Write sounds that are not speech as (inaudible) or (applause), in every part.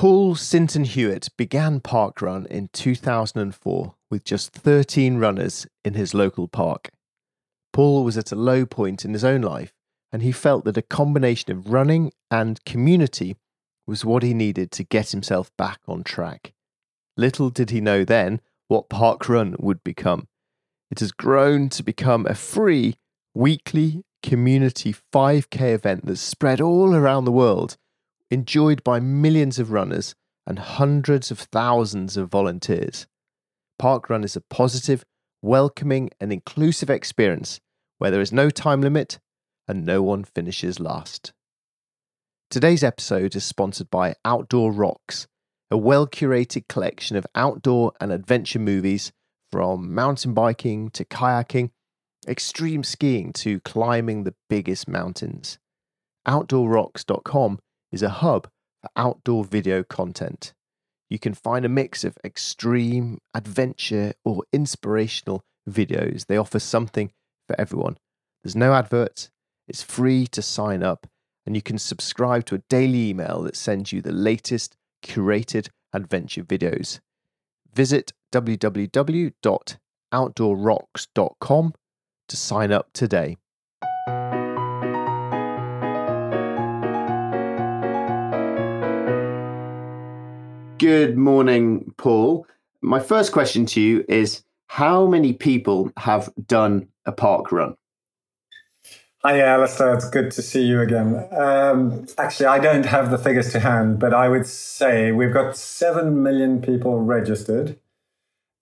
Paul Sinton Hewitt began Parkrun in 2004 with just 13 runners in his local park. Paul was at a low point in his own life, and he felt that a combination of running and community was what he needed to get himself back on track. Little did he know then what Parkrun would become. It has grown to become a free, weekly community 5K event that's spread all around the world, enjoyed by millions of runners and hundreds of thousands of volunteers. Parkrun is a positive, welcoming, and inclusive experience where there is no time limit and no one finishes last. Today's episode is sponsored by Outdoor Rocks, a well curated collection of outdoor and adventure movies from mountain biking to kayaking, extreme skiing to climbing the biggest mountains. OutdoorRocks.com is a hub for outdoor video content. You can find a mix of extreme, adventure, or inspirational videos. They offer something for everyone. There's no adverts, it's free to sign up, and you can subscribe to a daily email that sends you the latest curated adventure videos. Visit www.outdoorrocks.com to sign up today. Good morning, Paul. My first question to you is How many people have done a park run? Hi, Alistair. It's good to see you again. Um, actually, I don't have the figures to hand, but I would say we've got 7 million people registered.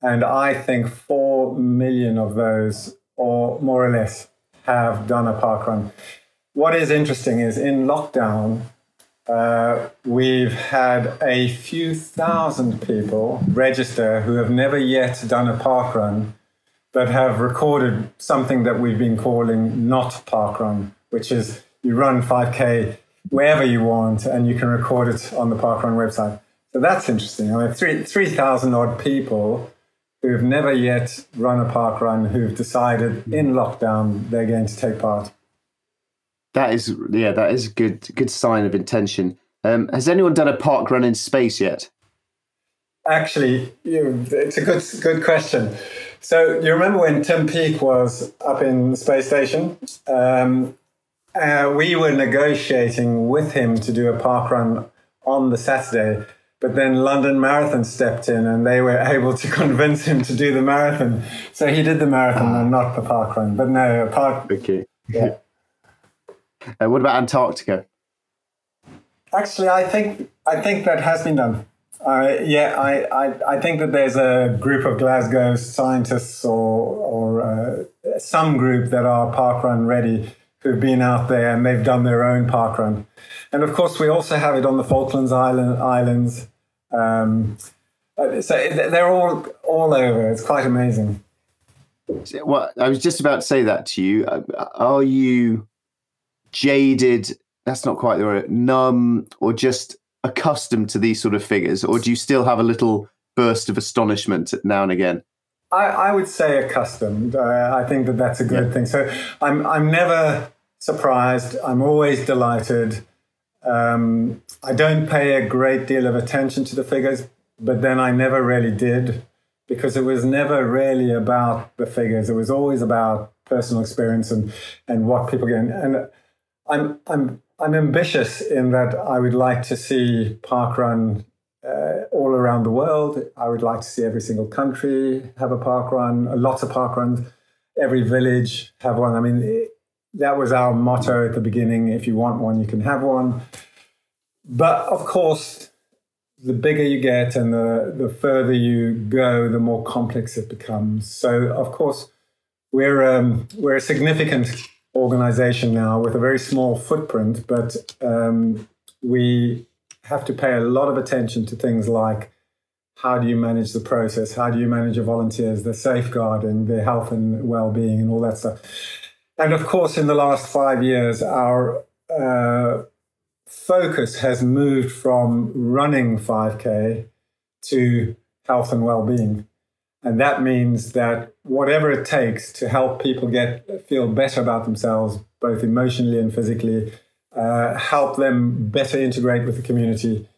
And I think 4 million of those, or more or less, have done a park run. What is interesting is in lockdown, uh, we've had a few thousand people register who have never yet done a park run that have recorded something that we've been calling not park run, which is you run 5K wherever you want and you can record it on the park run website. So that's interesting. I mean, 3,000 3, odd people who've never yet run a park run who've decided in lockdown they're going to take part. That is, yeah, that is a good, good sign of intention. Um, has anyone done a park run in space yet? Actually, you, it's a good, good question. So you remember when Tim Peake was up in the space station? Um, uh, we were negotiating with him to do a park run on the Saturday, but then London Marathon stepped in and they were (laughs) able to convince him to do the marathon. So he did the marathon and not the park run. But no, a park. Okay. Yeah. Uh, what about Antarctica? Actually, I think I think that has been done. Uh, yeah, I, I, I, think that there's a group of Glasgow scientists or, or uh, some group that are parkrun ready who've been out there and they've done their own parkrun. And of course, we also have it on the Falklands Island, Islands. Um, uh, so they're all all over. It's quite amazing. Well, I was just about to say that to you. Uh, are you jaded? That's not quite the word. Numb, or just accustomed to these sort of figures, or do you still have a little burst of astonishment now and again? I, I would say accustomed. Uh, I think that that's a good yeah. thing. So I'm I'm never surprised. I'm always delighted. Um, I don't pay a great deal of attention to the figures, but then I never really did because it was never really about the figures. It was always about personal experience and and what people get. And I'm I'm I'm ambitious in that I would like to see parkrun uh, all around the world. I would like to see every single country have a parkrun, lots of parkruns, every village have one. I mean, it, that was our motto at the beginning. If you want one, you can have one. But of course, the bigger you get and the, the further you go, the more complex it becomes. So, of course, we're um, we're a significant organization now with a very small footprint, but um, we have to pay a lot of attention to things like how do you manage the process? How do you manage your volunteers, their safeguarding, their health and well being, and all that stuff. And of course, in the last five years, our uh, focus has moved from running 5K to health and well being. And that means that whatever it takes to help people get feel better about themselves, both emotionally and physically, uh, help them better integrate with the community,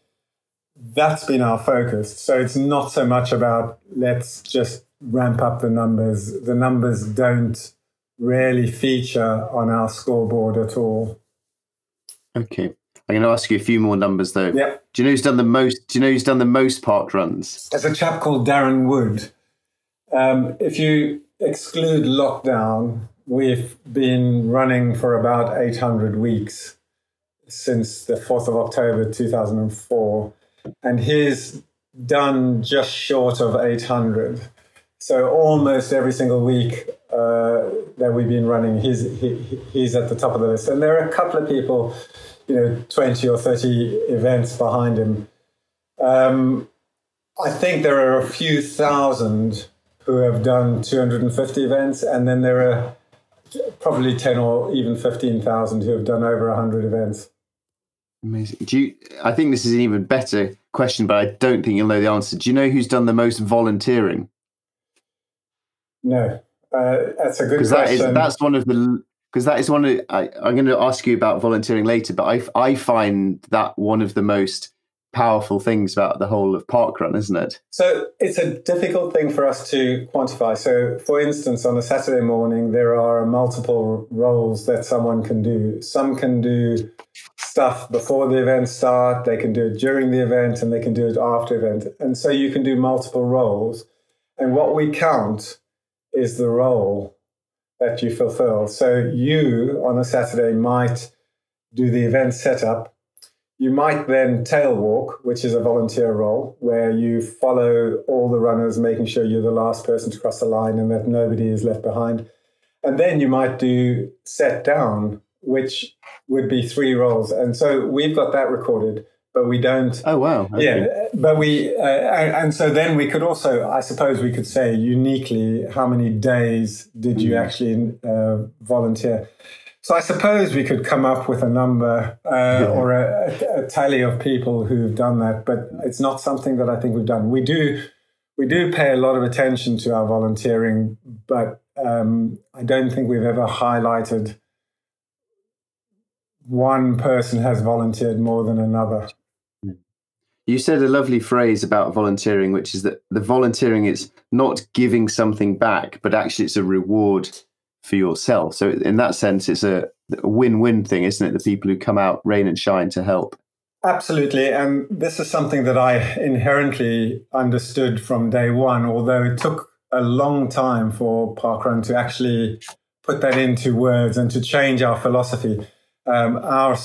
that's been our focus. So it's not so much about let's just ramp up the numbers. The numbers don't really feature on our scoreboard at all. Okay. I'm going to ask you a few more numbers though. Yep. Do you know who's done the most? Do you know who's done the most park runs? There's a chap called Darren Wood. Um, if you exclude lockdown, we've been running for about 800 weeks since the 4th of October 2004. And he's done just short of 800. So almost every single week uh, that we've been running, he's, he, he's at the top of the list. And there are a couple of people, you know, 20 or 30 events behind him. Um, I think there are a few thousand who have done 250 events, and then there are probably 10 or even 15,000 who have done over 100 events. Amazing. Do you? I think this is an even better question, but I don't think you'll know the answer. Do you know who's done the most volunteering? No, uh, that's a good question. That is, that's one of the because that is one of I, I'm going to ask you about volunteering later, but I I find that one of the most powerful things about the whole of parkrun, isn't it? So it's a difficult thing for us to quantify. So, for instance, on a Saturday morning, there are multiple roles that someone can do. Some can do stuff before the event start, they can do it during the event, and they can do it after event. And so you can do multiple roles. And what we count is the role that you fulfill. So you on a Saturday might do the event setup you might then tail walk, which is a volunteer role, where you follow all the runners, making sure you're the last person to cross the line and that nobody is left behind. And then you might do set down, which would be three roles. And so we've got that recorded, but we don't. Oh, wow. Okay. Yeah. But we, uh, and so then we could also, I suppose we could say uniquely, how many days did you mm. actually uh, volunteer? So I suppose we could come up with a number uh, yeah. or a, a, tally of people who've done that, but it's not something that I think we've done. We do we do pay a lot of attention to our volunteering, but um, I don't think we've ever highlighted one person has volunteered more than another. You said a lovely phrase about volunteering, which is that the volunteering is not giving something back, but actually it's a reward for yourself. So in that sense, it's a, win-win thing, isn't it? The people who come out rain and shine to help. Absolutely. And this is something that I inherently understood from day one, although it took a long time for Parkrun to actually put that into words and to change our philosophy. Um, our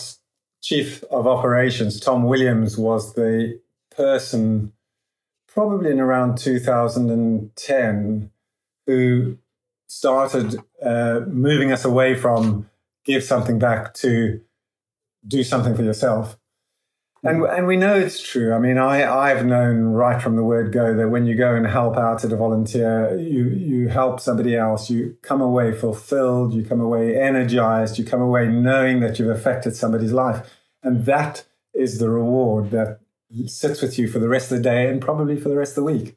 chief of operations, Tom Williams, was the person probably in around 2010 who started uh, moving us away from give something back to do something for yourself. And, and we know it's true. I mean, I, I've known right from the word go that when you go and help out at a volunteer, you, you help somebody else, you come away fulfilled, you come away energized, you come away knowing that you've affected somebody's life. And that is the reward that sits with you for the rest of the day and probably for the rest of the week.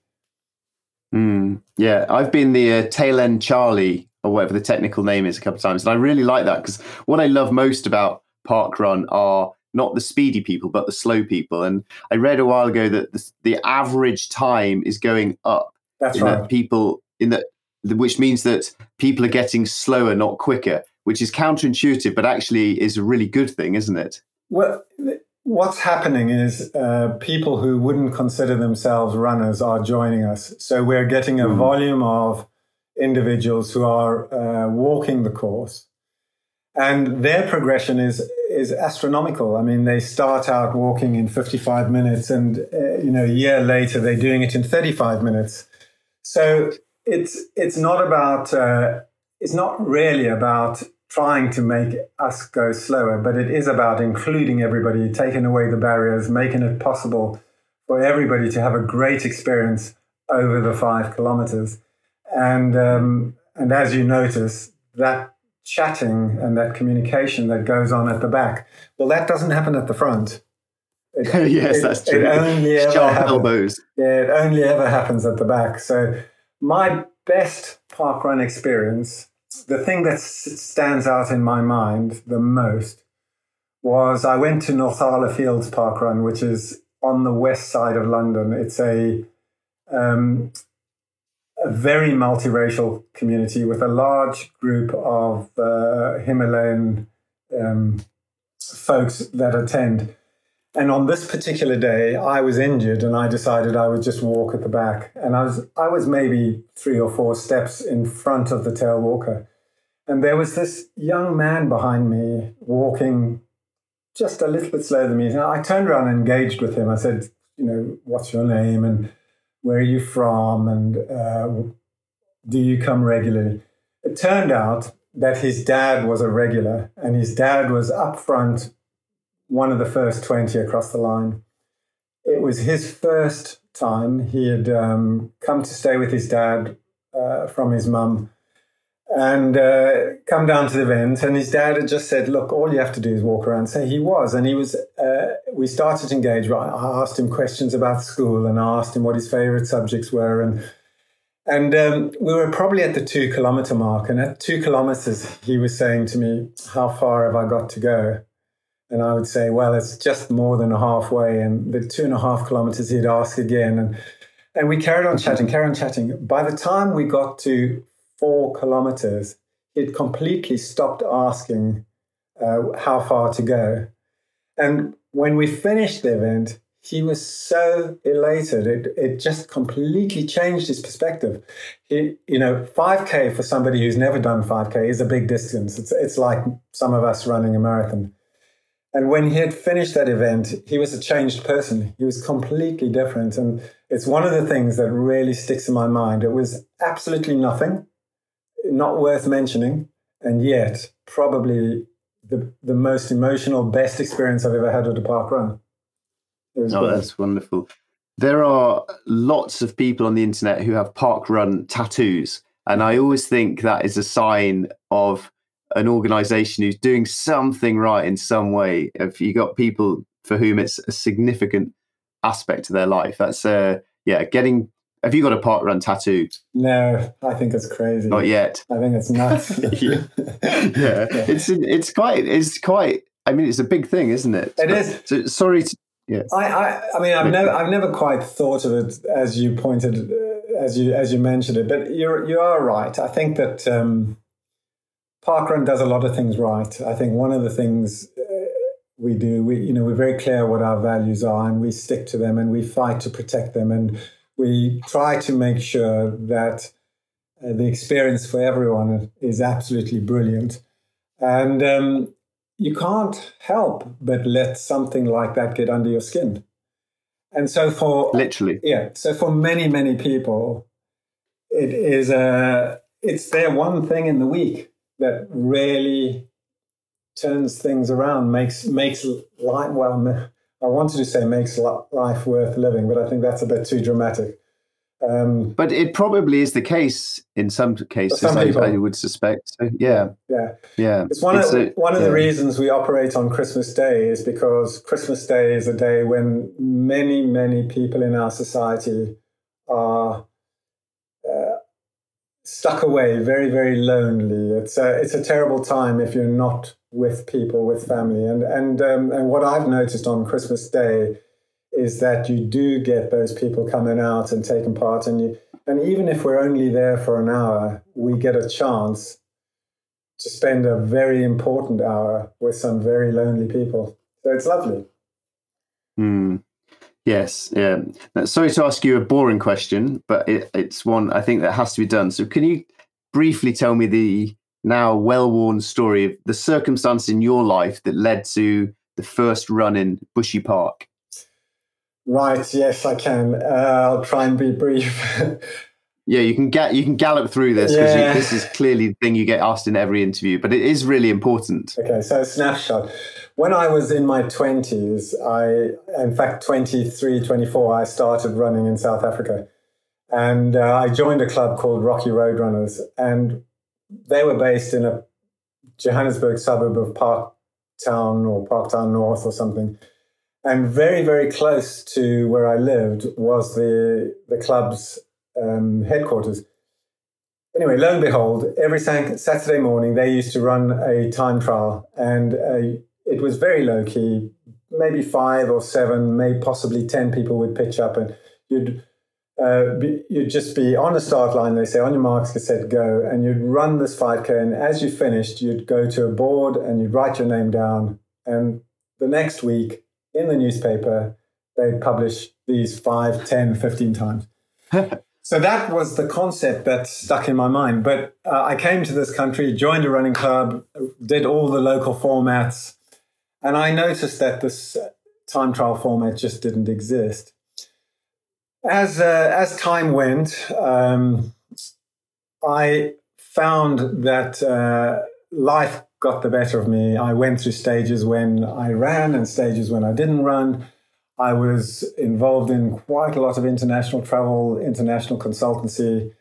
Mm, yeah, I've been the uh, tail end Charlie or whatever the technical name is a couple of times, and I really like that because what I love most about park run are not the speedy people but the slow people. And I read a while ago that the, the average time is going up. That's right. That people in that, which means that people are getting slower, not quicker, which is counterintuitive, but actually is a really good thing, isn't it? Well, What's happening is uh, people who wouldn't consider themselves runners are joining us. So we're getting a mm. volume of individuals who are uh, walking the course, and their progression is is astronomical. I mean, they start out walking in 55 minutes, and uh, you know, a year later they're doing it in 35 minutes. So it's it's not about uh, it's not really about trying to make us go slower, but it is about including everybody, taking away the barriers, making it possible for everybody to have a great experience over the five kilometers. And um, and as you notice, that chatting and that communication that goes on at the back, well, that doesn't happen at the front. It, (laughs) yes, it, that's true. It only ever Sharp happens, elbows. Yeah, it only ever happens at the back. So my best park run experience the thing that stands out in my mind the most was I went to Northala Fields Park Run, which is on the west side of London. It's a um, a very multiracial community with a large group of uh, Himalayan um, folks that attend. And on this particular day, I was injured, and I decided I would just walk at the back. And I was I was maybe three or four steps in front of the tail walker, and there was this young man behind me walking just a little bit slower than me. And I turned around and engaged with him. I said, you know, what's your name and where are you from and uh, do you come regularly? It turned out that his dad was a regular, and his dad was up front, one of the first 20 across the line. It was his first time. He had um, come to stay with his dad uh, from his mum and uh, come down to the event. And his dad had just said, "Look, all you have to do is walk around." So he was, and he was. Uh, we started to engage. I asked him questions about school, and I asked him what his favorite subjects were, and and um, we were probably at the two kilometer mark. And at two kilometers, he was saying to me, "How far have I got to go?" And I would say, "Well, it's just more than halfway." And the two and a half kilometers, he'd ask again, and and we carried on chatting, carried on chatting. By the time we got to four kilometers, he'd completely stopped asking uh, how far to go. And when we finished the event, he was so elated. It, it just completely changed his perspective. He, you know, 5K for somebody who's never done 5K is a big distance. It's, it's like some of us running a marathon. And when he had finished that event, he was a changed person. He was completely different. And it's one of the things that really sticks in my mind. It was absolutely nothing not worth mentioning, and yet probably the the most emotional, best experience I've ever had at a park run. Oh, great. that's wonderful. There are lots of people on the internet who have park run tattoos, and I always think that is a sign of an organization who's doing something right in some way. If you got people for whom it's a significant aspect of their life, that's uh, yeah, getting have you got a park run tattoo? No, I think it's crazy. Not yet. I think it's nuts. (laughs) yeah. (laughs) yeah. it's it's quite it's quite. I mean, it's a big thing, isn't it? It but, is. So, sorry. To, yeah. I, I I mean, I've never I've never quite thought of it as you pointed uh, as you as you mentioned it, but you're you are right. I think that um, Parkrun does a lot of things right. I think one of the things uh, we do, we you know, we're very clear what our values are, and we stick to them, and we fight to protect them, and we try to make sure that uh, the experience for everyone is absolutely brilliant. And um, you can't help but let something like that get under your skin. And so for literally, yeah. So for many, many people, it is a it's their one thing in the week that really turns things around, makes makes life well I wanted to say makes life worth living, but I think that's a bit too dramatic. Um, but it probably is the case in some cases. Some I, I, would suspect. So, yeah, yeah, yeah. It's one it's of a, one of yeah. the reasons we operate on Christmas Day is because Christmas Day is a day when many many people in our society are uh, stuck away, very very lonely. It's a it's a terrible time if you're not with people, with family. And and um, and what I've noticed on Christmas Day is that you do get those people coming out and taking part, and you and even if we're only there for an hour, we get a chance to spend a very important hour with some very lonely people. So it's lovely. Mm. Yes, yeah. Sorry to ask you a boring question, but it, it's one I think that has to be done. So, can you briefly tell me the now well worn story of the circumstance in your life that led to the first run in Bushy Park? Right. Yes, I can. Uh, I'll try and be brief. (laughs) yeah, you can get you can gallop through this because yeah. this is clearly the thing you get asked in every interview, but it is really important. Okay, so snapshot. When I was in my 20s, I, in fact, 23, 24, I started running in South Africa. And uh, I joined a club called Rocky Road Runners. And they were based in a Johannesburg suburb of Parktown or Parktown North or something. And very, very close to where I lived was the, the club's um, headquarters. Anyway, lo and behold, every Saturday morning they used to run a time trial, and uh, it was very low key, maybe five or seven, maybe possibly 10 people would pitch up and you'd, uh, be, you'd just be on the start line. They say, on your marks, get set, go. And you'd run this 5K. And as you finished, you'd go to a board and you'd write your name down. And the next week in the newspaper, they'd publish these 5, 10, 15 times. (laughs) so that was the concept that stuck in my mind. But uh, I came to this country, joined a running club, did all the local formats and I noticed that this time trial format just didn't exist. As, uh, as time went, um, I found that uh, life got the better of me. I went through stages when I ran and stages when I didn't run. I was involved in quite a lot of international travel, international consultancy.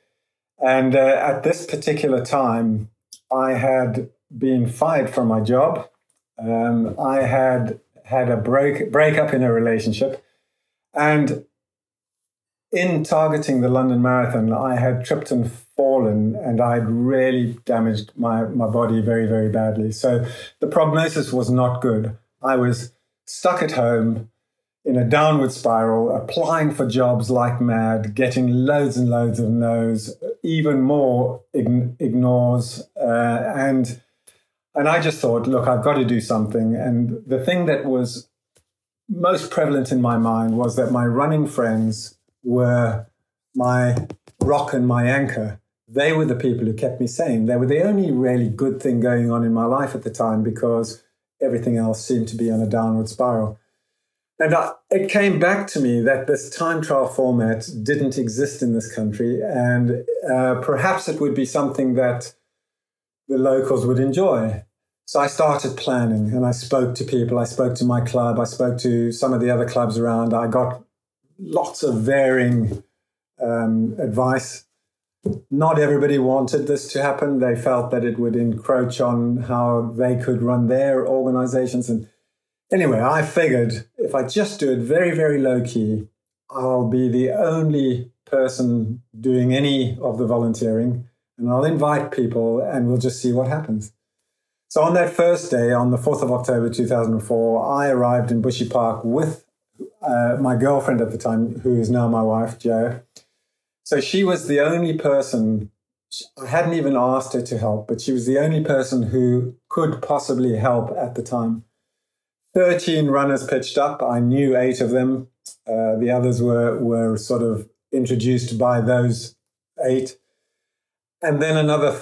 And uh, at this particular time, I had been fired from my job um, I had had a break breakup in a relationship, and in targeting the London Marathon, I had tripped and fallen, and I'd really damaged my my body very very badly. So the prognosis was not good. I was stuck at home in a downward spiral, applying for jobs like mad, getting loads and loads of no's, even more ignores, uh, and and I just thought, look, I've got to do something. And the thing that was most prevalent in my mind was that my running friends were my rock and my anchor. They were the people who kept me sane. They were the only really good thing going on in my life at the time because everything else seemed to be on a downward spiral. And I, it came back to me that this time trial format didn't exist in this country. And uh, perhaps it would be something that the locals would enjoy. So I started planning and I spoke to people. I spoke to my club. I spoke to some of the other clubs around. I got lots of varying um, advice. Not everybody wanted this to happen. They felt that it would encroach on how they could run their organizations. And anyway, I figured if I just do it very, very low key, I'll be the only person doing any of the volunteering and I'll invite people and we'll just see what happens. So on that first day, on the 4th of October 2004, I arrived in Bushy Park with uh, my girlfriend at the time, who is now my wife, Jo. So she was the only person, I hadn't even asked her to help, but she was the only person who could possibly help at the time. 13 runners pitched up. I knew eight of them. Uh, the others were, were sort of introduced by those eight. And then another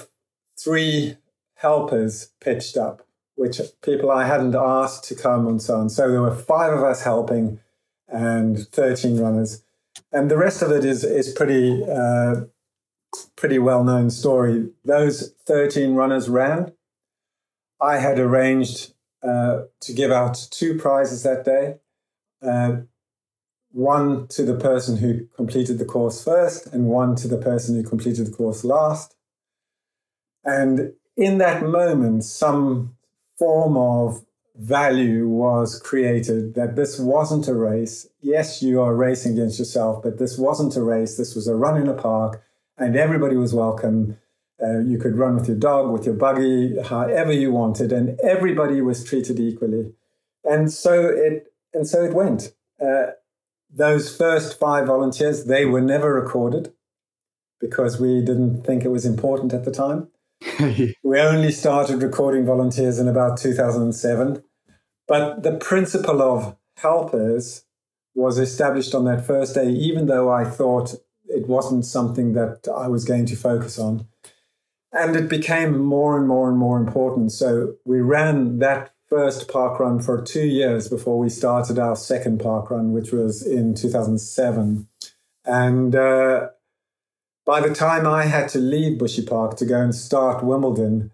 three helpers pitched up, which people I hadn't asked to come and so on. So there were five of us helping and 13 runners. And the rest of it is, is pretty, uh, pretty well known story. Those 13 runners ran. I had arranged uh, to give out two prizes that day. Uh, one to the person who completed the course first, and one to the person who completed the course last. And in that moment, some form of value was created that this wasn't a race. Yes, you are racing against yourself, but this wasn't a race. This was a run in a park, and everybody was welcome. Uh, you could run with your dog, with your buggy, however you wanted, and everybody was treated equally. And so it and so it went. Uh, those first five volunteers, they were never recorded because we didn't think it was important at the time. (laughs) we only started recording volunteers in about 2007. But the principle of helpers was established on that first day, even though I thought it wasn't something that I was going to focus on. And it became more and more and more important. So we ran that first park run for two years before we started our second park run, which was in 2007. And uh, by the time I had to leave Bushy Park to go and start Wimbledon,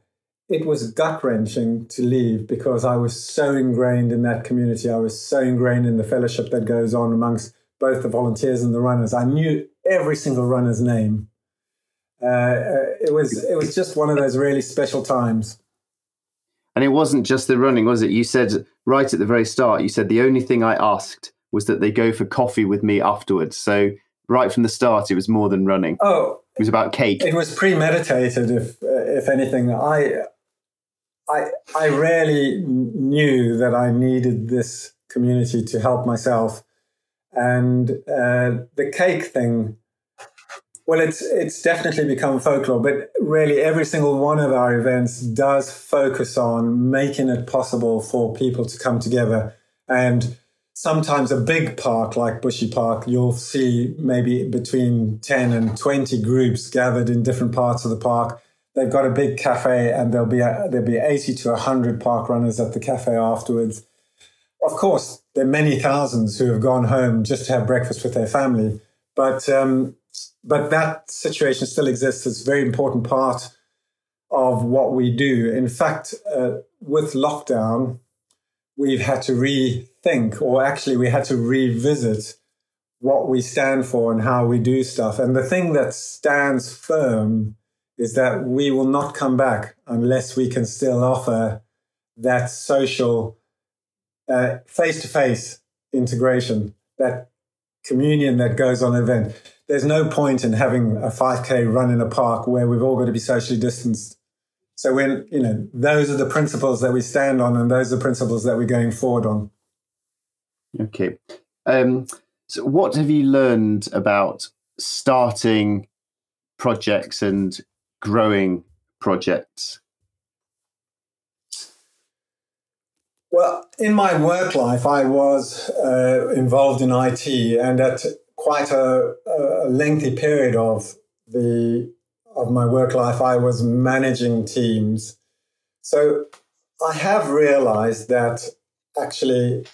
it was gut wrenching to leave because I was so ingrained in that community. I was so ingrained in the fellowship that goes on amongst both the volunteers and the runners. I knew every single runner's name. Uh, uh it was it was just one of those really special times. And it wasn't just the running, was it? You said right at the very start, you said the only thing I asked was that they go for coffee with me afterwards. So right from the start, it was more than running. Oh, it was about cake. It was premeditated. If if anything, I I I rarely knew that I needed this community to help myself. And uh, the cake thing, well, it's it's definitely become folklore, but really every single one of our events does focus on making it possible for people to come together. And sometimes a big park like Bushy Park, you'll see maybe between 10 and 20 groups gathered in different parts of the park. They've got a big cafe and there'll be a, there'll be 80 to 100 park runners at the cafe afterwards. Of course, there are many thousands who have gone home just to have breakfast with their family, but um, but that situation still exists. It's a very important part of what we do. In fact, uh, with lockdown, we've had to rethink, or actually, we had to revisit what we stand for and how we do stuff. And the thing that stands firm is that we will not come back unless we can still offer that social face to face integration, that communion that goes on event. There's no point in having a 5K run in a park where we've all got to be socially distanced. So when, you know, those are the principles that we stand on and those are the principles that we're going forward on. Okay. Um, so what have you learned about starting projects and growing projects? Well, in my work life, I was uh, involved in IT, and at quite a, a, lengthy period of the of my work life, I was managing teams. So I have realized that actually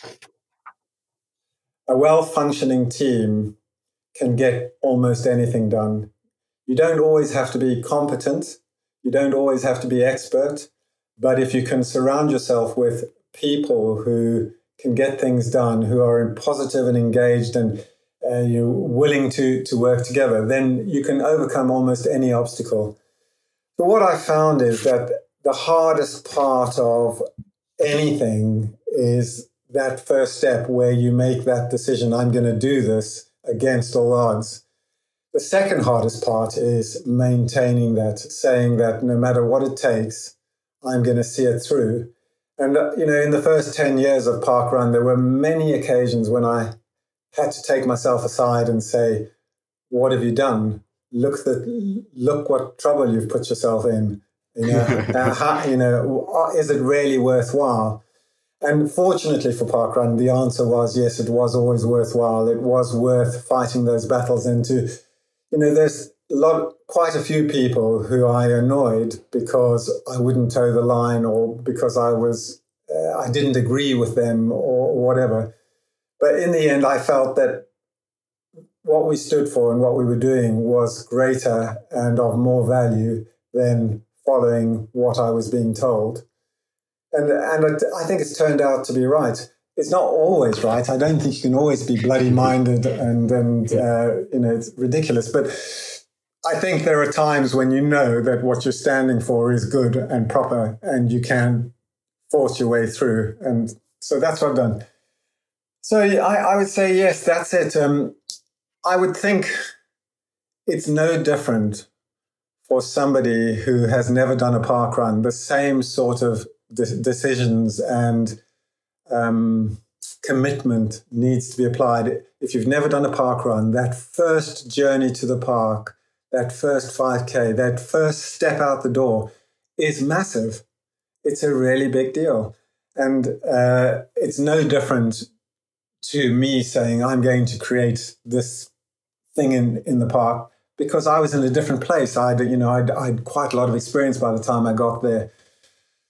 a well functioning team can get almost anything done. You don't always have to be competent, you don't always have to be expert, but if you can surround yourself with people who can get things done, who are positive and engaged and uh, you're willing to, to work together, then you can overcome almost any obstacle. But what I found is that the hardest part of anything is that first step where you make that decision I'm going to do this against all odds. The second hardest part is maintaining that, saying that no matter what it takes, I'm going to see it through. And, uh, you know, in the first 10 years of Park Run, there were many occasions when I had to take myself aside and say, What have you done? Look, the, look what trouble you've put yourself in. You know, (laughs) uh, how, you know, is it really worthwhile? And fortunately for Parkrun, the answer was yes, it was always worthwhile. It was worth fighting those battles. And to, you know, there's a lot, quite a few people who I annoyed because I wouldn't toe the line or because I was, uh, I didn't agree with them or, or whatever. But in the end, I felt that what we stood for and what we were doing was greater and of more value than following what I was being told. And, and I think it's turned out to be right. It's not always right. I don't think you can always be bloody minded and, and uh, you know, it's ridiculous. But I think there are times when you know that what you're standing for is good and proper and you can force your way through. And so that's what I've done. So I, I would say, yes, that's it. Um, I would think it's no different for somebody who has never done a park run, the same sort of de- decisions and um, commitment needs to be applied. If you've never done a park run, that first journey to the park, that first 5K, that first step out the door is massive. It's a really big deal. And uh, it's no different to me saying, I'm going to create this thing in, in the park because I was in a different place. I'd, you know, I'd, I'd quite a lot of experience by the time I got there.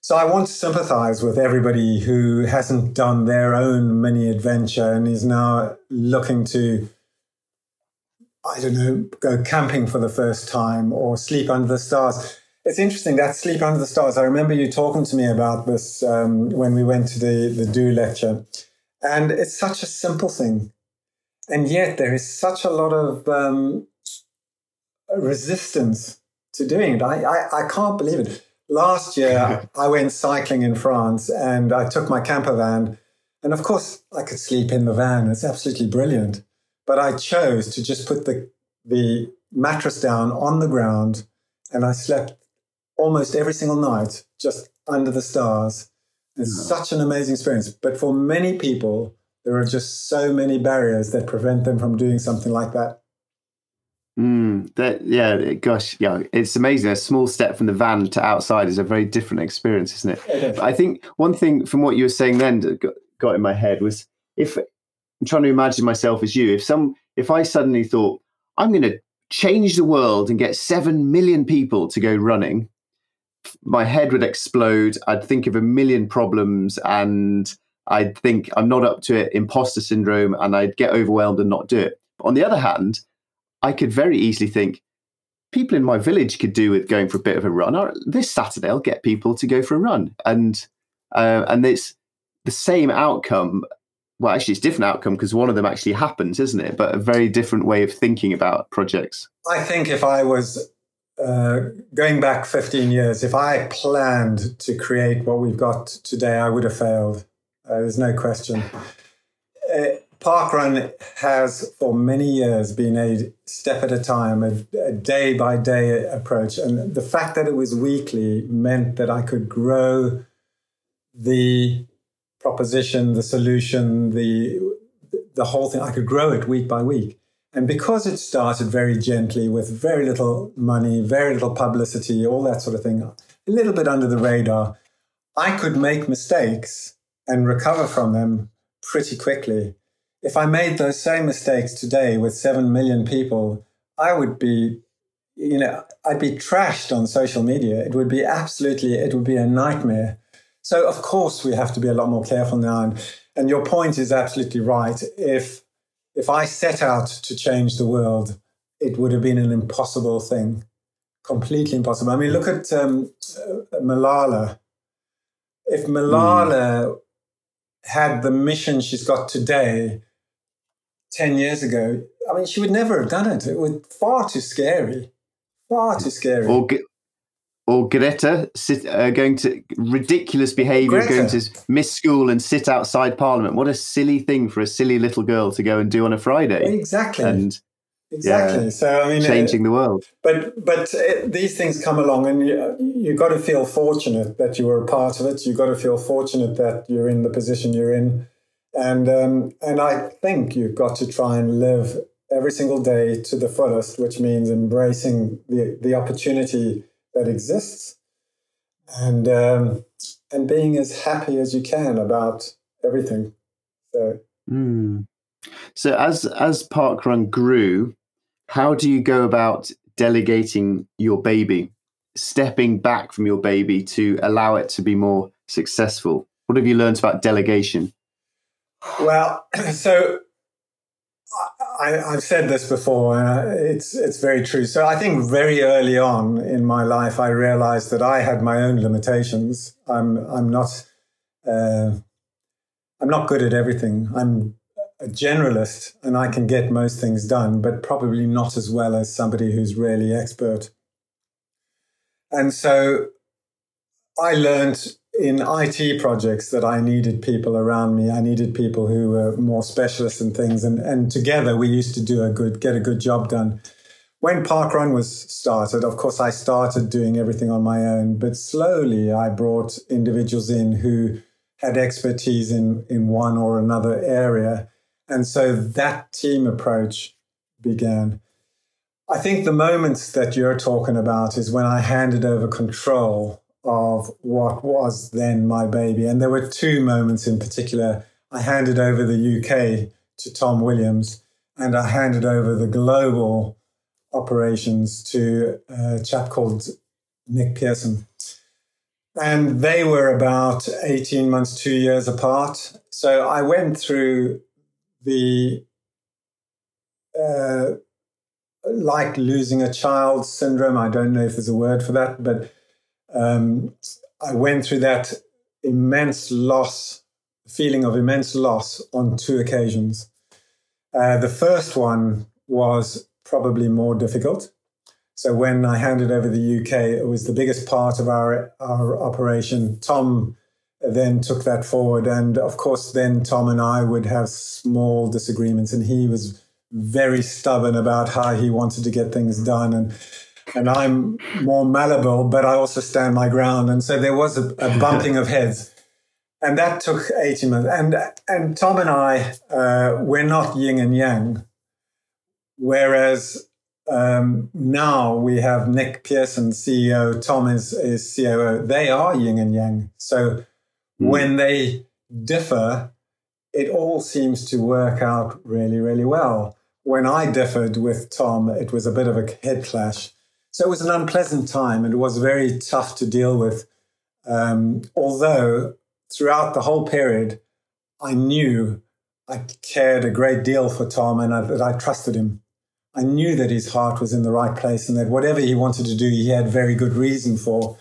So I want to sympathize with everybody who hasn't done their own mini adventure and is now looking to, I don't know, go camping for the first time or sleep under the stars. It's interesting that sleep under the stars. I remember you talking to me about this um, when we went to the, the Do lecture. And it's such a simple thing. And yet there is such a lot of um, resistance to doing it. I, I, I can't believe it. Last year, (laughs) I went cycling in France and I took my camper van. And of course, I could sleep in the van. It's absolutely brilliant. But I chose to just put the, the mattress down on the ground and I slept almost every single night just under the stars. It's such an amazing experience. But for many people, There are just so many barriers that prevent them from doing something like that. Mm, that yeah, gosh, yeah, it's amazing. A small step from the van to outside is a very different experience, isn't it? it is. I think one thing from what you were saying then that got, got in my head was if I'm trying to imagine myself as you, if some, if I suddenly thought I'm going to change the world and get seven million people to go running, my head would explode. I'd think of a million problems and I'd think I'm not up to it, imposter syndrome, and I'd get overwhelmed and not do it. But on the other hand, I could very easily think people in my village could do with going for a bit of a run. Or this Saturday, I'll get people to go for a run, and uh, and it's the same outcome. Well, actually, it's different outcome because one of them actually happens, isn't it? But a very different way of thinking about projects. I think if I was uh, going back 15 years, if I planned to create what we've got today, I would have failed. Uh, there's no question. Uh, Parkrun has for many years been a step at a time, a, a day by day approach. And the fact that it was weekly meant that I could grow the proposition, the solution, the, the whole thing. I could grow it week by week. And because it started very gently with very little money, very little publicity, all that sort of thing, a little bit under the radar, I could make mistakes and recover from them pretty quickly if I made those same mistakes today with 7 million people, I would be, you know, I'd be trashed on social media. It would be absolutely, it would be a nightmare. So, of course, we have to be a lot more careful now. And, and your point is absolutely right. If, if I set out to change the world, it would have been an impossible thing, completely impossible. I mean, look at um, Malala. If Malala mm. had the mission she's got today, 10 years ago, I mean, she would never have done it. It was far too scary. Far too scary. Or, or Greta sit, uh, going to ridiculous behaviour, going to miss school and sit outside Parliament. What a silly thing for a silly little girl to go and do on a Friday. Exactly. And exactly. Yeah, so I mean, changing the world. But but uh, these things come along, and you you got to feel fortunate that you were a part of it. You got to feel fortunate that you're in the position you're in and um, and I think you've got to try and live every single day to the fullest, which means embracing the the opportunity that exists, and um, and being as happy as you can about everything. So. Mm. So as as Parkrun grew, how do you go about delegating your baby, stepping back from your baby to allow it to be more successful? What have you learned about delegation? Well, (clears throat) so I, have said this before. Uh, it's it's very true. So I think very early on in my life, I realized that I had my own limitations. I'm I'm not uh, I'm not good at everything. I'm a generalist, and I can get most things done, but probably not as well as somebody who's really expert. And so I learned in IT projects that I needed people around me. I needed people who were more specialists in things, and and together we used to do a good get a good job done. When Parkrun was started, of course, I started doing everything on my own, but slowly I brought individuals in who had expertise in in one or another area, and so that team approach began. I think the moments that you're talking about is when I handed over control of what was then my baby. And there were two moments in particular. I handed over the UK to Tom Williams, and I handed over the global operations to a chap called Nick Pearson. And they were about 18 months, two years apart. So I went through the uh, like losing a child syndrome. I don't know if there's a word for that, but um, I went through that immense loss, feeling of immense loss on two occasions. Uh, the first one was probably more difficult. So when I handed over the UK, it was the biggest part of our our operation. Tom then took that forward, and of course, then Tom and I would have small disagreements, and he was very stubborn about how he wanted to get things done, and and I'm more malleable, but I also stand my ground. And so there was a, a (laughs) bumping of heads. and that took 18 months. And, and Tom and I, uh, we're not yin and yang. Whereas um, now we have Nick Pearson, CEO, Tom is, is COO. They are yin and yang. So mm. when they differ, it all seems to work out really, really well. When I differed with Tom, it was a bit of a head clash. So it was an unpleasant time and it was very tough to deal with. Um, although throughout the whole period, I knew I cared a great deal for Tom and I, that I trusted him. I knew that his heart was in the right place and that whatever he wanted to do, he had very good reason for.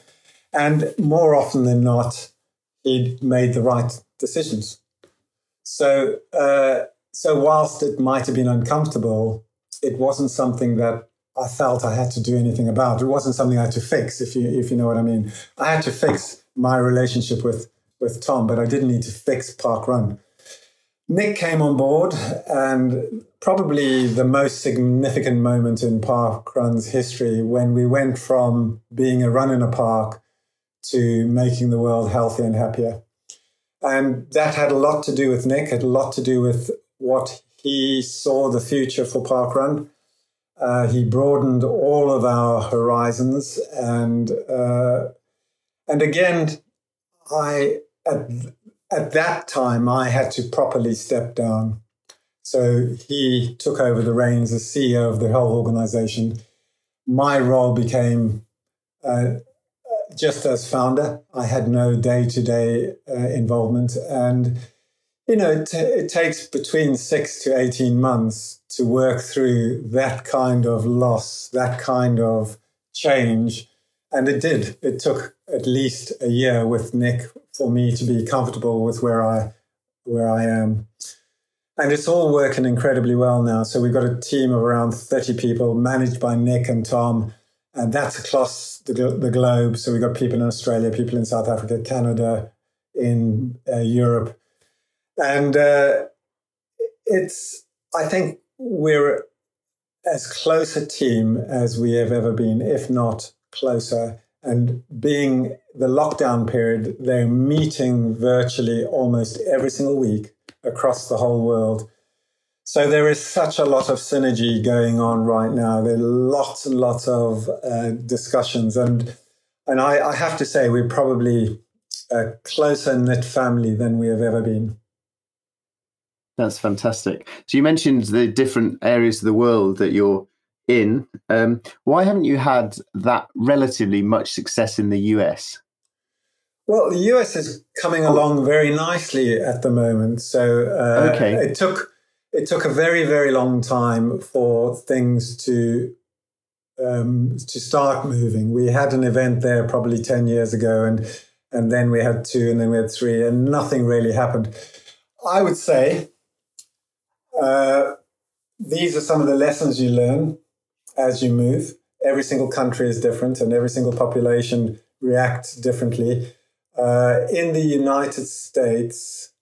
And more often than not, he'd made the right decisions. So, uh, so whilst it might have been uncomfortable, it wasn't something that I felt I had to do anything about. It wasn't something I had to fix, if you if you know what I mean. I had to fix my relationship with with Tom, but I didn't need to fix Parkrun. Nick came on board, and probably the most significant moment in Parkrun's history when we went from being a run in a park to making the world healthier and happier. And that had a lot to do with Nick, had a lot to do with what he saw the future for Parkrun. Uh, he broadened all of our horizons, and uh, and again, I at, at that time, I had to properly step down. So he took over the reins as CEO of the whole organization. My role became uh, just as founder. I had no day to day involvement. And, you know, it, t- it takes between six to 18 months to work through that kind of loss, that kind of change. And it did. It took at least a year with Nick for me to be comfortable with where I where I am. And it's all working incredibly well now. So we've got a team of around 30 people managed by Nick and Tom. And that's across the, the globe. So we've got people in Australia, people in South Africa, Canada, in uh, Europe. And uh, it's, I think we're as close a team as we have ever been, if not closer. And being the lockdown period, they're meeting virtually almost every single week across the whole world. So there is such a lot of synergy going on right now. There are lots and lots of uh, discussions, and and I, I, have to say we're probably a closer knit family than we have ever been. That's fantastic. So you mentioned the different areas of the world that you're in. Um, why haven't you had that relatively much success in the US? Well, the US is coming along very nicely at the moment. So uh, okay. it took it took a very very long time for things to um, to start moving. We had an event there probably ten years ago, and and then we had two, and then we had three, and nothing really happened. I would say uh, these are some of the lessons you learn as you move. Every single country is different, and every single population reacts differently. Uh, in the United States,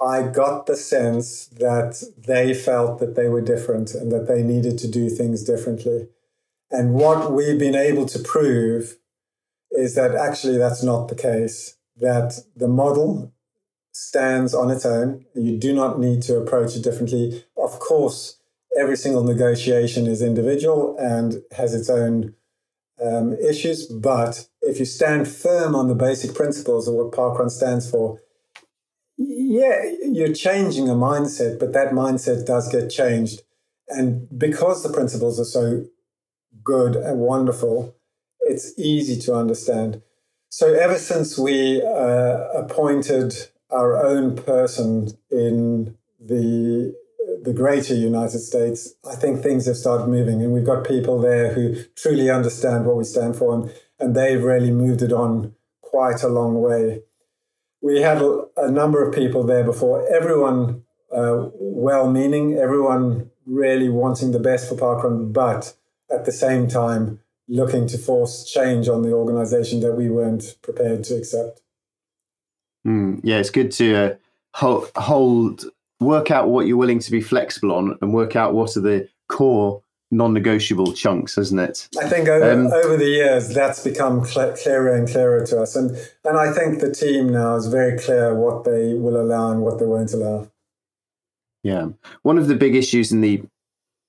I got the sense that they felt that they were different and that they needed to do things differently. And what we've been able to prove is that actually that's not the case, that the model stands on its own. You do not need to approach it differently. Of course, every single negotiation is individual and has its own um, issues. But if you stand firm on the basic principles of what Parkrun stands for, yeah, you're changing a mindset, but that mindset does get changed. And because the principles are so good and wonderful, it's easy to understand. So, ever since we uh, appointed our own person in the the greater United States, I think things have started moving, and we've got people there who truly understand what we stand for, and, and they've really moved it on quite a long way. We had a, a number of people there before, everyone uh, well meaning, everyone really wanting the best for Parkrun, but at the same time looking to force change on the organization that we weren't prepared to accept. Mm, yeah, it's good to uh, hold, hold work out what you're willing to be flexible on and work out what are the core non-negotiable chunks, isn't it? I think over, um, over the years that's become cl- clearer and clearer to us, and and I think the team now is very clear what they will allow and what they won't allow. Yeah, one of the big issues in the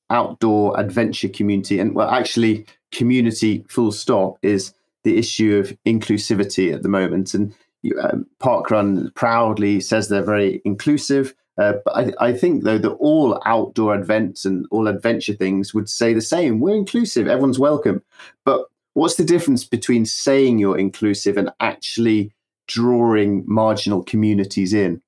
outdoor adventure community, and well, actually community full stop, is the issue of inclusivity at the moment. And um, Parkrun proudly says they're very inclusive. Uh, but I, I, think though that all outdoor events and all adventure things would say the same. We're inclusive, everyone's welcome. But what's the difference between saying you're inclusive and actually drawing marginal communities in?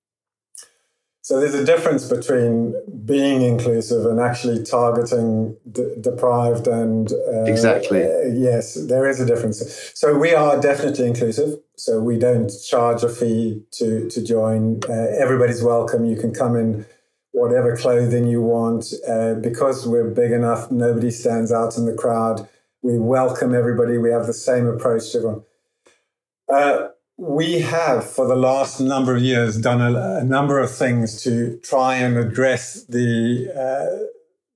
So there's a difference between being inclusive and actually targeting deprived and uh, exactly. Uh, yes, there is a difference. So we are definitely inclusive. So we don't charge a fee to to join. Uh, everybody's welcome. You can come in whatever clothing you want uh, because we're big enough. Nobody stands out in the crowd. We welcome everybody. We have the same approach to everyone. We have, for the last number of years, done a, a number of things to try and address the uh,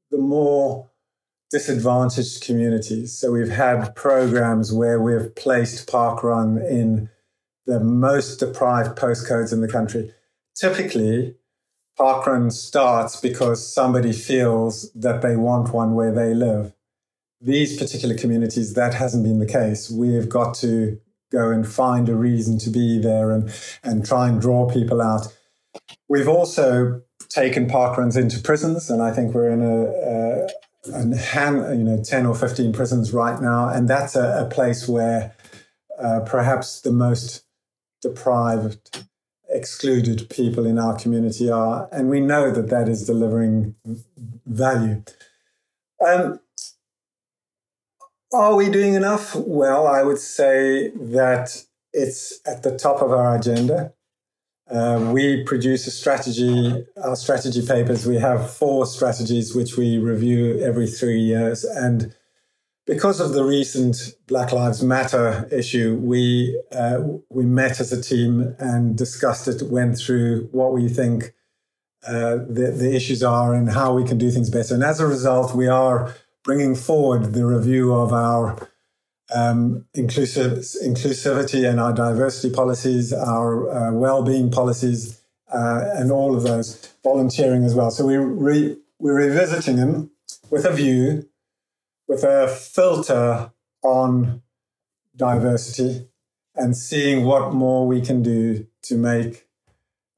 the more disadvantaged communities. So we've had programs where we've placed parkrun in the most deprived postcodes in the country. Typically, parkrun starts because somebody feels that they want one where they live. These particular communities, that hasn't been the case. We've got to go and find a reason to be there and, and try and draw people out. We've also taken parkruns into prisons, and I think we're in a, a, you know, 10 or 15 prisons right now. And that's a, a place where uh, perhaps the most deprived, excluded people in our community are. And we know that that is delivering value. Um, are we doing enough? Well, I would say that it's at the top of our agenda. Uh, we produce a strategy, our strategy papers. We have four strategies which we review every three years. And because of the recent Black Lives Matter issue, we uh, we met as a team and discussed it, went through what we think uh, the, the issues are and how we can do things better. And as a result, we are bringing forward the review of our um, inclusive, inclusivity and our diversity policies, our uh, well-being policies, uh, and all of those volunteering as well. So we re, we're revisiting them with a view, with a filter on diversity, and seeing what more we can do to make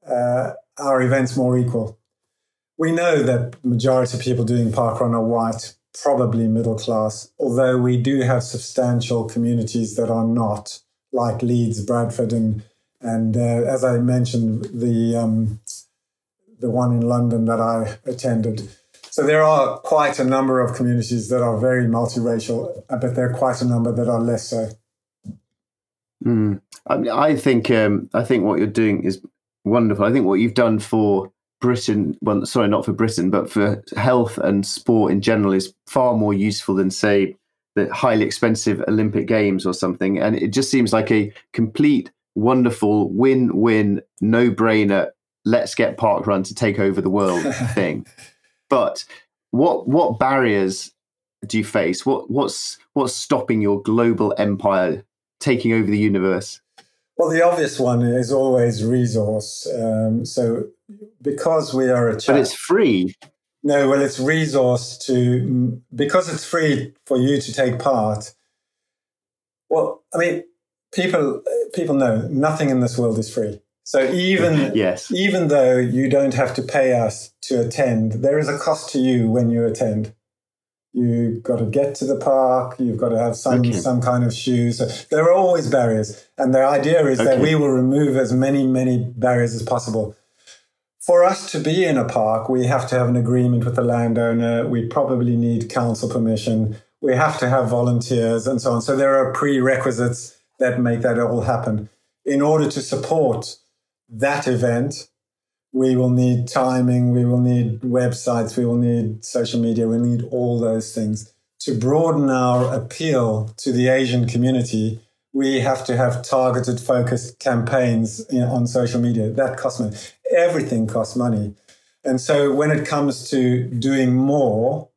uh, our events more equal. We know that the majority of people doing parkrun are white, probably middle class, although we do have substantial communities that are not, like Leeds, Bradford, and and uh, as I mentioned, the um, the one in London that I attended. So there are quite a number of communities that are very multiracial, uh, but there are quite a number that are less so. Mm. I, I think um, I think what you're doing is wonderful. I think what you've done for Britain, well, sorry, not for Britain, but for health and sport in general is far more useful than, say, the highly expensive Olympic Games or something. And it just seems like a complete, wonderful win win, no brainer, let's get parkrun to take over the world (laughs) thing. But what what barriers do you face? What what's what's stopping your global empire taking over the universe? Well, the obvious one is always resource. Um, so because we are a chat, but it's free. No, well, it's resource to because it's free for you to take part. Well, I mean, people people know nothing in this world is free. So even (laughs) yes. even though you don't have to pay us to attend, there is a cost to you when you attend. You've got to get to the park. You've got to have some okay. some kind of shoes. So there are always barriers, and the idea is okay. that we will remove as many many barriers as possible. For us to be in a park, we have to have an agreement with the landowner. We probably need council permission. We have to have volunteers and so on. So there are prerequisites that make that all happen. In order to support that event, we will need timing, we will need websites, we will need social media, we need all those things. To broaden our appeal to the Asian community, we have to have targeted, focused campaigns on social media. That costs money. Everything costs money. And so when it comes to doing more,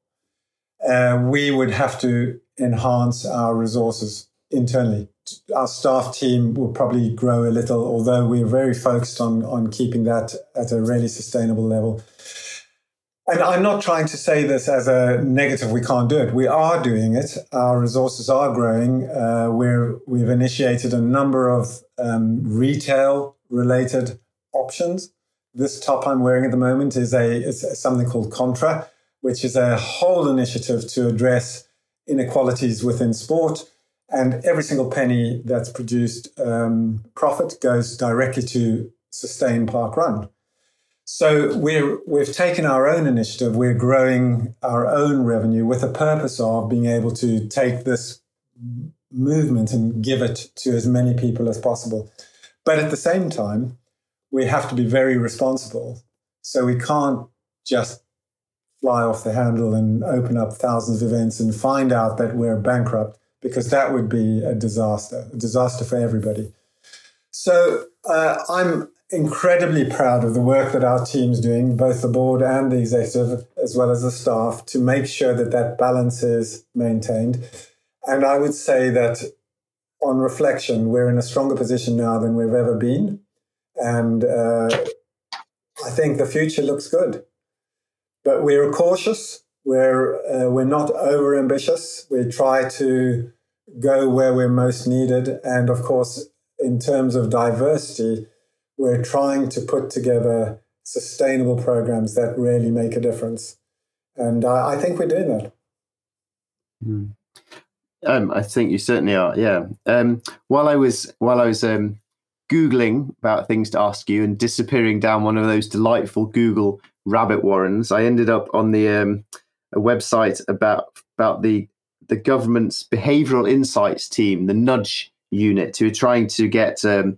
uh, we would have to enhance our resources internally. Our staff team will probably grow a little, although we're very focused on, on keeping that at a really sustainable level. And I'm not trying to say this as a negative, we can't do it. We are doing it. Our resources are growing. Uh, we're, we've initiated a number of um, retail related options. This top I'm wearing at the moment is a is something called Contra, which is a whole initiative to address inequalities within sport. And every single penny that's produced um, profit goes directly to sustain Parkrun. So we're, we've taken our own initiative. We're growing our own revenue with the purpose of being able to take this movement and give it to as many people as possible. But at the same time, we have to be very responsible. So we can't just fly off the handle and open up thousands of events and find out that we're bankrupt because that would be a disaster, a disaster for everybody. So uh, I'm incredibly proud of the work that our team's doing, both the board and the executive, as well as the staff, to make sure that that balance is maintained. And I would say that on reflection, we're in a stronger position now than we've ever been. And uh, I think the future looks good. But we're cautious. We're, uh, we're not over ambitious. We try to go where we're most needed. And of course, in terms of diversity, we're trying to put together sustainable programs that really make a difference. And I, I think we're doing that. Mm. Um, I think you certainly are. Yeah. Um, while I was while I was um, googling about things to ask you and disappearing down one of those delightful Google rabbit warrens, I ended up on the um, a website about about the the government's behavioural insights team, the Nudge unit, who are trying to get um,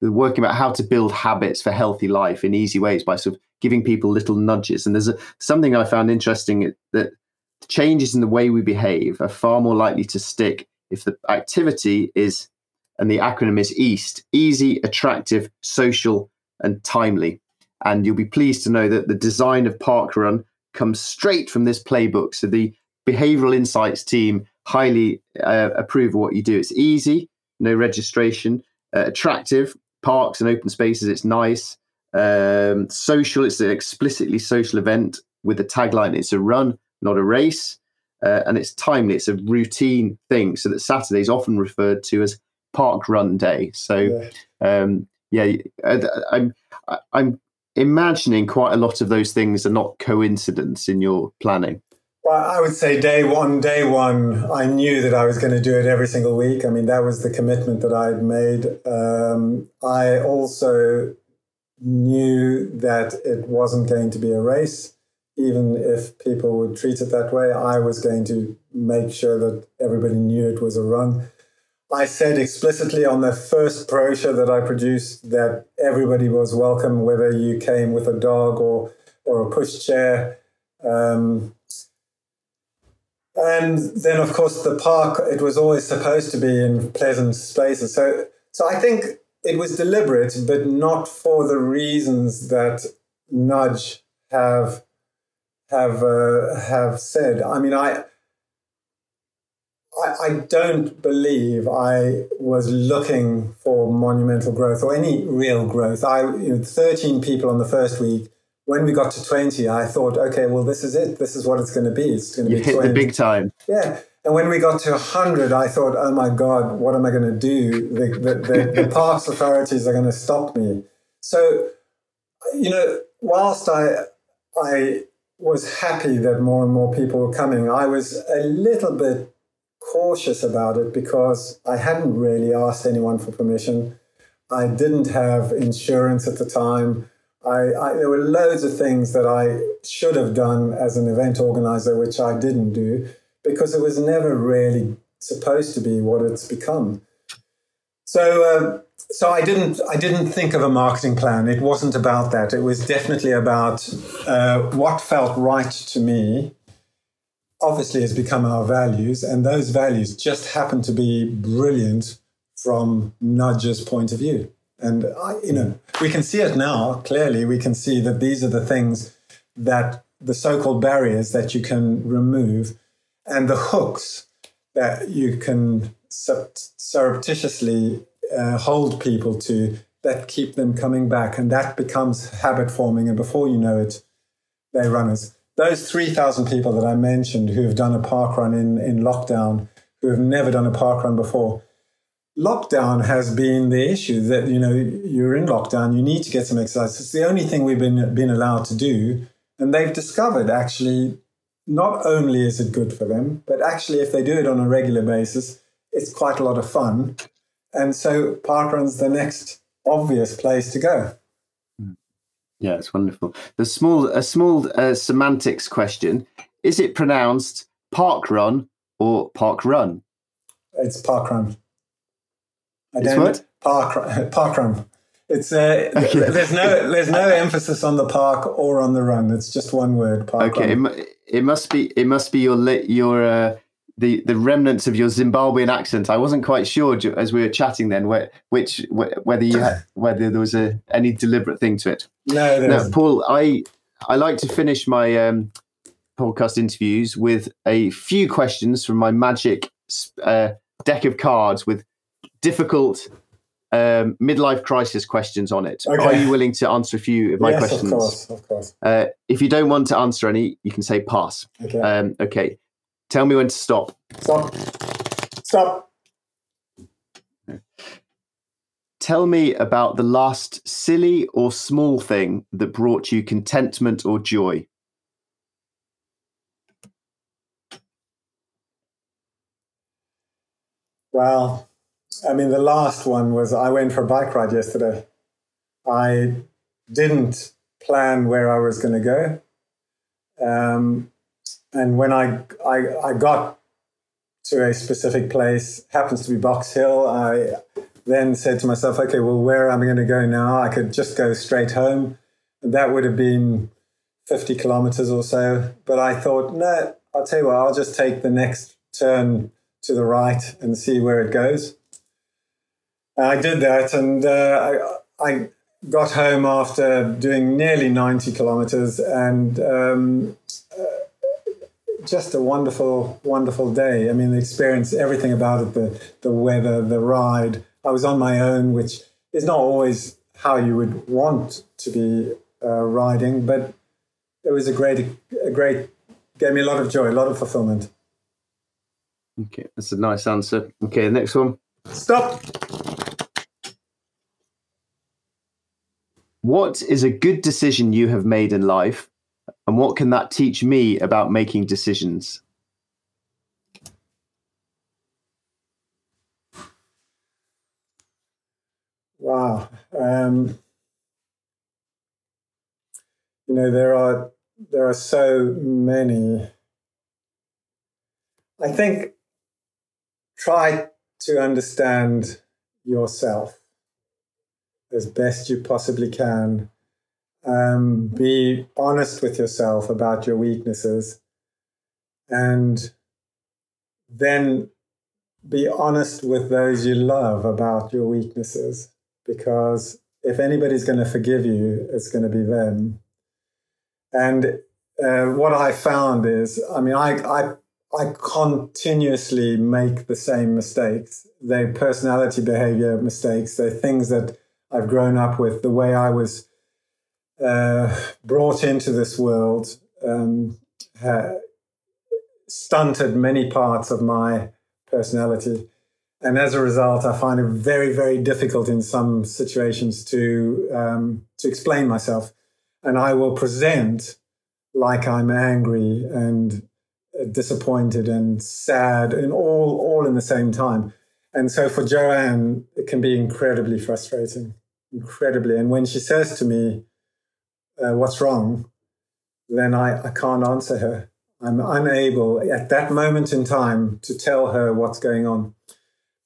working about how to build habits for healthy life in easy ways by sort of giving people little nudges. And there's a, something I found interesting that changes in the way we behave are far more likely to stick if the activity is, and the acronym is EAST, easy, attractive, social, and timely. And you'll be pleased to know that the design of Parkrun comes straight from this playbook. So the behavioral insights team highly uh, approve of what you do. It's easy, no registration, uh, attractive, parks and open spaces, it's nice. Um, social, it's an explicitly social event with a tagline it's a run, not a race. Uh, and it's timely, it's a routine thing. So that Saturday is often referred to as Parkrun Day. So, yeah, um, yeah I'm, I'm imagining quite a lot of those things are not coincidence in your planning. Well, I would say day one, day one, I knew that I was going to do it every single week. I mean, that was the commitment that I'd made. Um, I also knew that it wasn't going to be a race, even if people would treat it that way. I was going to make sure that everybody knew it was a run. I said explicitly on the first brochure that I produced that everybody was welcome, whether you came with a dog or or a pushchair. Um, and then, of course, the park, it was always supposed to be in pleasant spaces. So, so I think it was deliberate, but not for the reasons that Nudge have have uh, have said. I mean, I, I I don't believe I was looking for monumental growth or any real growth. I you know, thirteen people on the first week when we got to 20, I thought, okay, well, this is it. This is what it's going to be. It's going to you be hit 20. the big time. Yeah. And when we got to 100, I thought, oh my God, what am I going to do? The, the, the, the (laughs) parks authorities are going to stop me. So, you know, whilst I, I was happy that more and more people were coming, I was a little bit cautious about it because I hadn't really asked anyone for permission. I didn't have insurance at the time. I, I, there were loads of things that I should have done as an event organizer, which I didn't do because it was never really supposed to be what it's become. So, uh, so I didn't, I didn't think of a marketing plan. It wasn't about that. It was definitely about uh, what felt right to me. Obviously, has become our values, and those values just happen to be brilliant from Nudge's point of view. And I, you know, we can see it now clearly. We can see that these are the things that the so-called barriers that you can remove and the hooks that you can surreptitiously uh, hold people to that keep them coming back, and that becomes habit forming. And before you know it, they're runners. Those 3,000 people that I mentioned who have done a park run in, in lockdown, who have never done a park run before, lockdown has been the issue that, you know, you're in lockdown, you need to get some exercise. It's the only thing we've been, been allowed to do. And they've discovered actually not only is it good for them, but actually, if they do it on a regular basis, it's quite a lot of fun. And so parkrun's the next obvious place to go. Yeah, it's wonderful. The small, a small uh, semantics question: Is it pronounced park run or park run? It's park run. I it's what? Park (laughs) park run. It's uh, okay. there's no there's no (laughs) emphasis on the park or on the run. It's just one word. Park okay, run. It, it must be it must be your your uh, the the remnants of your Zimbabwean accent. I wasn't quite sure as we were chatting then where, which whether you had, (laughs) whether there was a any deliberate thing to it. No, no, Paul. I I like to finish my um, podcast interviews with a few questions from my magic uh, deck of cards with difficult um, midlife crisis questions on it. Okay. Are you willing to answer a few of my yes, questions? Of course, of course. Uh, if you don't want to answer any, you can say pass. Okay. Um, okay. Tell me when to stop. Stop. Stop. Tell me about the last silly or small thing that brought you contentment or joy. Well, I mean, the last one was I went for a bike ride yesterday. I didn't plan where I was going to go. Um, and when I, I, I got to a specific place, happens to be Box Hill, I then said to myself, okay, well, where am I going to go now? I could just go straight home. And that would have been 50 kilometers or so. But I thought, no, I'll tell you what, I'll just take the next turn to the right and see where it goes. And I did that, and uh, I, I, got home after doing nearly 90 kilometers and um, just a wonderful, wonderful day. I mean, the experience, everything about it, the, the weather, the ride. I was on my own, which is not always how you would want to be uh, riding, but it was a great, a great, gave me a lot of joy, a lot of fulfillment. Okay, that's a nice answer. Okay, next one. Stop. What is a good decision you have made in life and what can that teach me about making decisions? Wow. Um, you know, there are there are so many. I think try to understand yourself as best you possibly can um, be honest with yourself about your weaknesses and then be honest with those you love about your weaknesses because if anybody's going to forgive you it's going to be them. And uh, what i found is i mean I, I i continuously make the same mistakes. They're personality behavior mistakes they're things that i've grown up with the way i was uh, brought into this world um, stunted many parts of my personality. And as a result, I find it very, very difficult in some situations to um, to explain myself. And I will present like I'm angry and disappointed and sad, and all all in the same time. And so for Joanne, it can be incredibly frustrating, incredibly. And when she says to me, uh, what's wrong, then I, I can't answer her. I'm unable at that moment in time to tell her what's going on.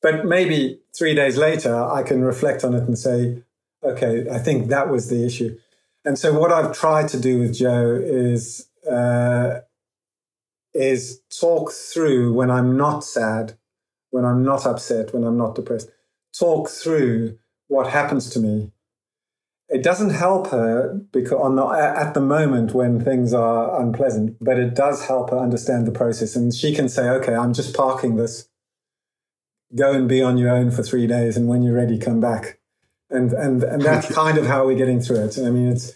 But maybe three days later, I can reflect on it and say, okay, I think that was the issue. And so, what I've tried to do with Joe is uh, is talk through when I'm not sad, when I'm not upset, when I'm not depressed. Talk through what happens to me it doesn't help her because on the, at the moment when things are unpleasant, but it does help her understand the process. And she can say, okay, I'm just parking this. Go and be on your own for three days, and when you're ready, come back. And and and that's (laughs) kind of how we're getting through it. I mean, it's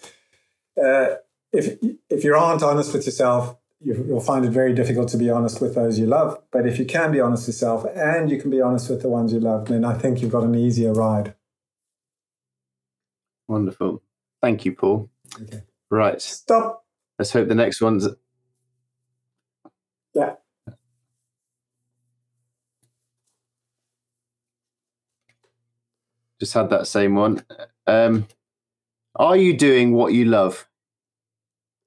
uh, if if you aren't honest with yourself, you'll find it very difficult to be honest with those you love. But if you can be honest with yourself and you can be honest with the ones you love, then I think you've got an easier ride. Wonderful. Thank you, Paul. Okay. Right. Stop. Let's hope the next one's. Yeah. Just had that same one. Um, are you doing what you love?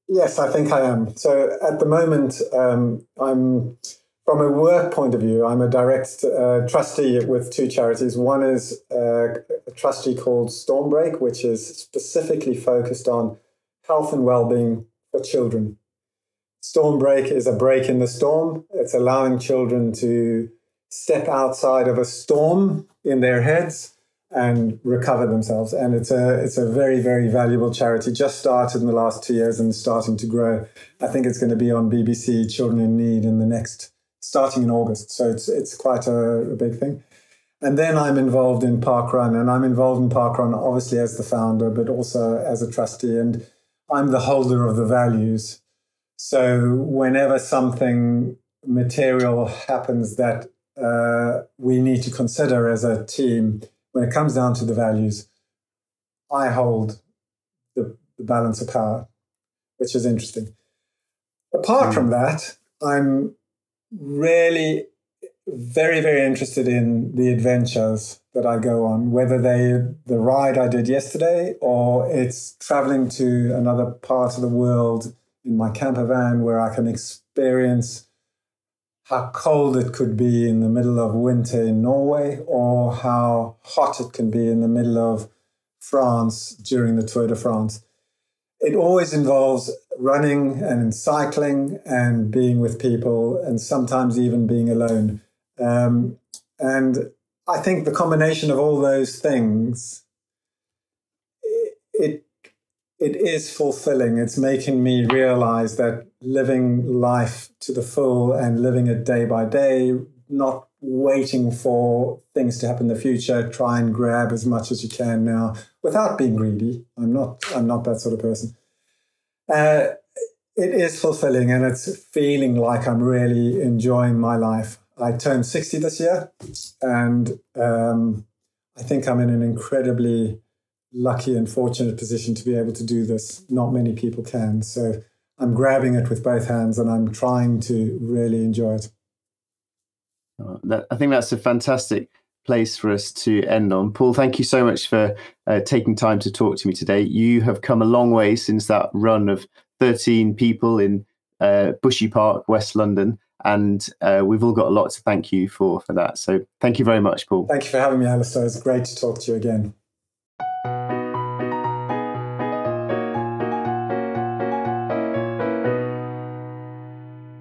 Yes, I think I am. So at the moment, um, I'm from a work point of view, I'm a direct uh, trustee with two charities. One is uh, a trustee called Stormbreak, which is specifically focused on health and well-being for children. Stormbreak is a break in the storm. It's allowing children to step outside of a storm in their heads and recover themselves. And it's a it's a very very valuable charity. Just started in the last two years and starting to grow. I think it's going to be on BBC Children in Need in the next starting in August. So it's it's quite a, a big thing. And then I'm involved in Parkrun, and I'm involved in Parkrun obviously as the founder, but also as a trustee, and I'm the holder of the values. So whenever something material happens that uh, we need to consider as a team, when it comes down to the values, I hold the, the balance of power, which is interesting. Apart mm. from that, I'm really very very interested in the adventures that I go on, whether they the ride I did yesterday or it's traveling to another part of the world in my camper van where I can experience how cold it could be in the middle of winter in Norway or how hot it can be in the middle of France during the Tour de France it always involves running and cycling and being with people and sometimes even being alone. Um, and I think the combination of all those things, it, it is fulfilling. It's making me realize that living life to the full and living it day by day, not waiting for things to happen in the future, try and grab as much as you can now without being greedy. I'm not I'm not that sort of person. Uh, it is fulfilling and it's feeling like I'm really enjoying my life. I turned 60 this year and um, I think I'm in an incredibly lucky and fortunate position to be able to do this. Not many people can. So I'm grabbing it with both hands and I'm trying to really enjoy it. I think that's a fantastic place for us to end on. Paul, thank you so much for uh, taking time to talk to me today. You have come a long way since that run of 13 people in uh, Bushy Park, West London. And uh, we've all got a lot to thank you for for that. So thank you very much, Paul. Thank you for having me, Alastair. It's great to talk to you again.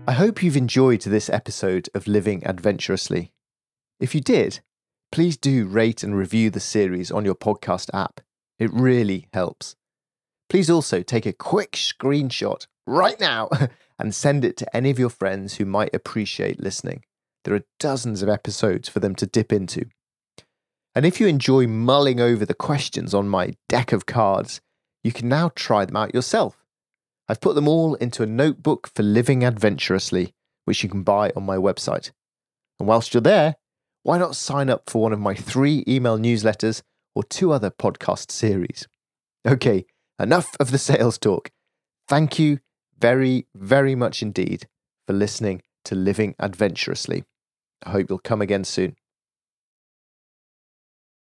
I hope you've enjoyed this episode of Living Adventurously. If you did, please do rate and review the series on your podcast app. It really helps. Please also take a quick screenshot right now (laughs) and send it to any of your friends who might appreciate listening. There are dozens of episodes for them to dip into. And if you enjoy mulling over the questions on my deck of cards, you can now try them out yourself. I've put them all into a notebook for living adventurously, which you can buy on my website. And whilst you're there, why not sign up for one of my three email newsletters or two other podcast series? Okay, enough of the sales talk. Thank you very, very much indeed for listening to Living Adventurously. I hope you'll come again soon.